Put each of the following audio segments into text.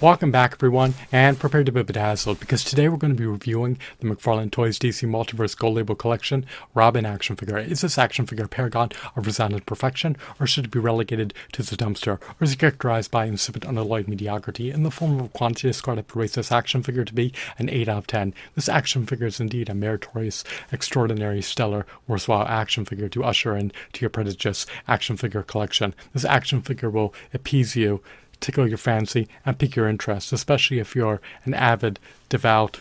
Welcome back, everyone, and prepare to be bedazzled because today we're going to be reviewing the McFarlane Toys DC Multiverse Gold Label Collection Robin action figure. Is this action figure a paragon of resounding perfection, or should it be relegated to the dumpster, or is it characterized by insipid unalloyed mediocrity in the form of a quantity score that this action figure to be an 8 out of 10? This action figure is indeed a meritorious, extraordinary, stellar, worthwhile action figure to usher in to your prestigious action figure collection. This action figure will appease you tickle your fancy and pique your interest, especially if you're an avid, devout,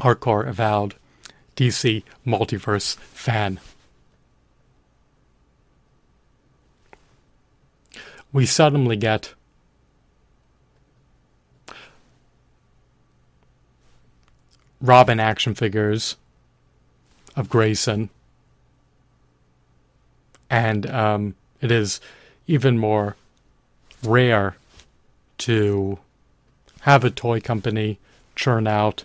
hardcore, avowed DC multiverse fan. We suddenly get Robin action figures of Grayson, and um, it is even more rare to have a toy company churn out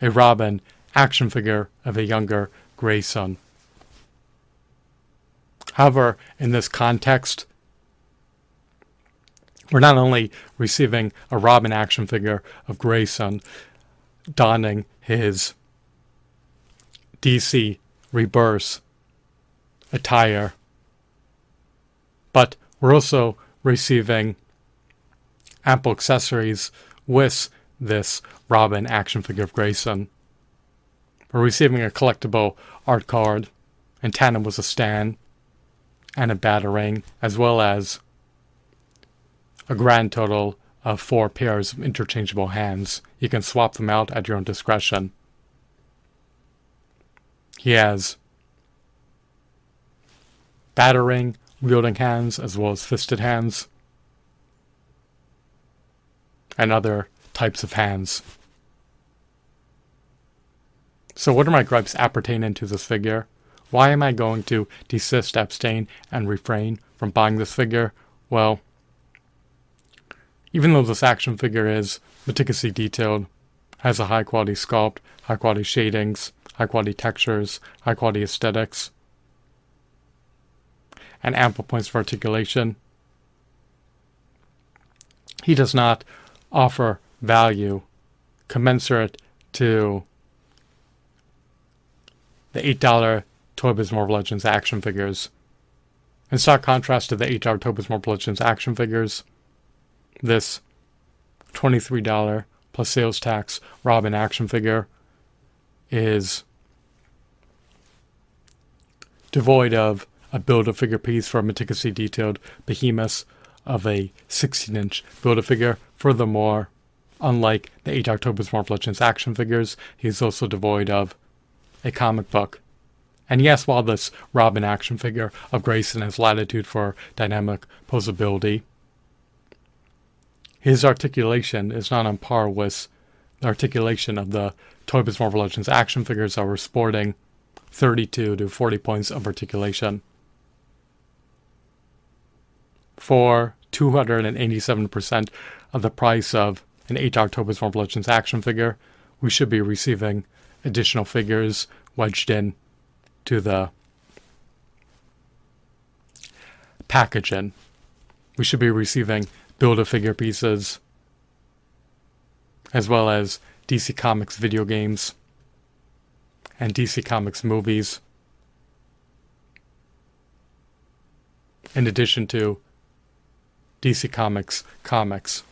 a Robin action figure of a younger Grayson. However, in this context, we're not only receiving a Robin action figure of Grayson donning his DC Rebirth attire, but we're also receiving ample accessories with this Robin action figure of Grayson. We're receiving a collectible art card and tandem was a stand and a batarang, as well as a grand total of four pairs of interchangeable hands. You can swap them out at your own discretion. He has batarang, wielding hands as well as fisted hands, and other types of hands. So, what are my gripes appertaining to this figure? Why am I going to desist, abstain, and refrain from buying this figure? Well, even though this action figure is meticulously detailed, has a high quality sculpt, high quality shadings, high quality textures, high quality aesthetics, and ample points of articulation. He does not offer value commensurate to the $8 Toy Biz Marvel Legends action figures. In stark contrast to the $8 Toy Biz Marvel Legends action figures, this $23 plus sales tax Robin action figure is devoid of a build a figure piece for a meticulously detailed behemoth of a 16 inch build a figure. Furthermore, unlike the 8 Toy Biz Marvel Legends action figures, he is also devoid of a comic book. And yes, while this Robin action figure of Grayson has latitude for dynamic posability, his articulation is not on par with the articulation of the Toy Biz Marvel Legends action figures that were sporting 32 to 40 points of articulation for 287% of the price of an 8 Toy Biz Legends action figure, we should be receiving additional figures wedged in to the packaging. We should be receiving build a figure pieces as well as DC Comics video games and DC Comics movies. In addition to DC Comics comics.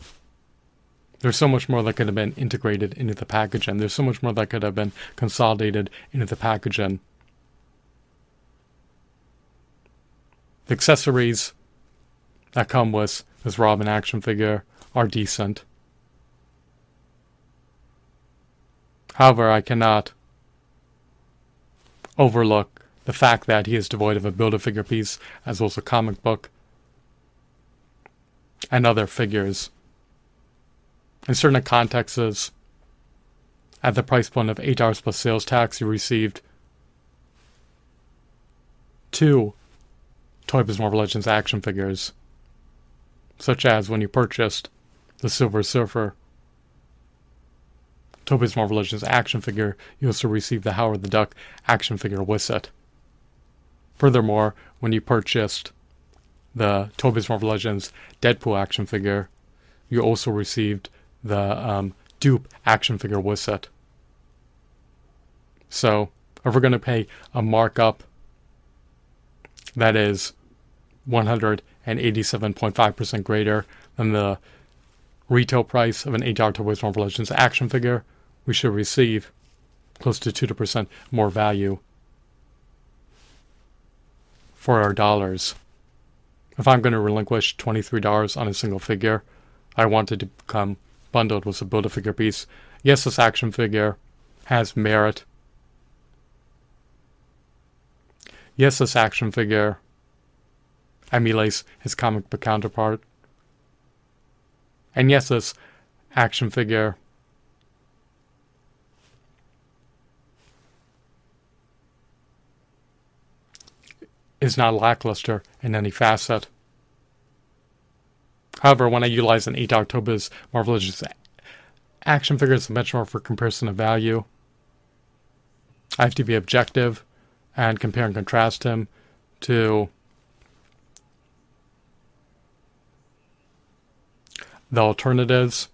There's so much more that could have been integrated into the package, and there's so much more that could have been consolidated into the packaging. The accessories that come with this Robin action figure are decent. However, I cannot overlook the fact that he is devoid of a build a figure piece as well as a comic book and other figures. In certain contexts, at the price point of $8 plus sales tax, you received two Toy Biz Marvel Legends action figures, such as when you purchased the Silver Surfer Toy Biz Marvel Legends action figure, you also received the Howard the Duck action figure with it. Furthermore, when you purchased the Toy Biz Marvel Legends Deadpool action figure, you also received the um, Doop action figure with set. So if we're going to pay a markup that is 187.5% greater than the retail price of an $8 Toys Marvel Legends action figure, we should receive close to 2% more value for our dollars. If I'm going to relinquish $23 on a single figure, I want it to become bundled with a build a figure piece. Yes, this action figure has merit. Yes, this action figure emulates his comic book counterpart. And yes, this action figure is not lackluster in any facet. However, when I utilize an 8 Toy Biz Marvel Legends action figure as a benchmark for comparison of value, I have to be objective and compare and contrast him to the alternatives.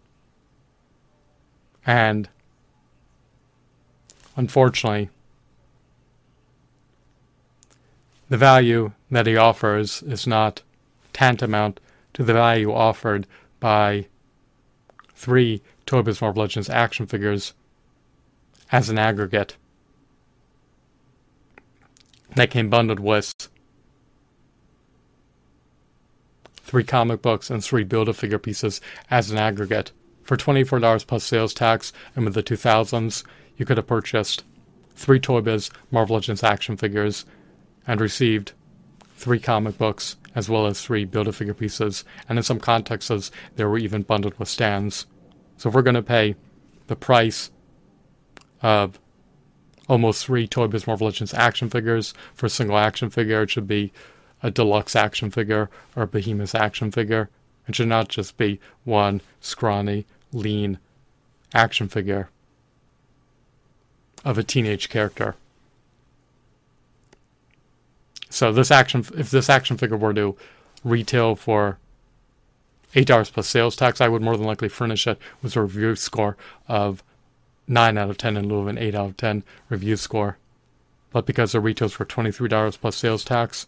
And unfortunately, the value that he offers is not tantamount to the value offered by three Toy Biz Marvel Legends action figures as an aggregate that came bundled with three comic books and three Build-A-Figure pieces as an aggregate. For $24 plus sales tax and with the 2000s, you could have purchased three Toy Biz Marvel Legends action figures and received three comic books as well as three Build-A-Figure pieces, and in some contexts, they were even bundled with stands. So if we're going to pay the price of almost three Toy Biz Marvel Legends action figures for a single action figure, it should be a deluxe action figure or a behemoth action figure. It should not just be one scrawny, lean action figure of a teenage character. So this action, if this action figure were to retail for eight dollars plus sales tax, I would more than likely furnish it with a review score of nine out of ten in lieu of an eight out of ten review score. But because it retails for twenty three dollars plus sales tax,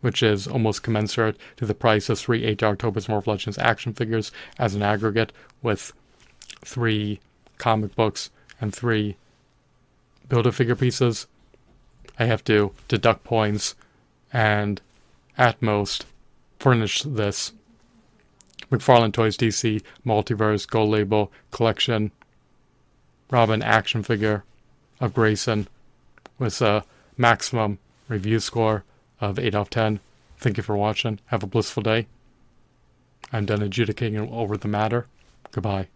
which is almost commensurate to the price of three eight dollar Biz Marvel Legends action figures as an aggregate, with three comic books and three build a figure pieces, I have to deduct points and at most furnish this McFarlane Toys DC Multiverse Gold Label Collection Robin action figure of Grayson with a maximum review score of 8 out of 10. Thank you for watching. Have a blissful day. I'm done adjudicating over the matter. Goodbye.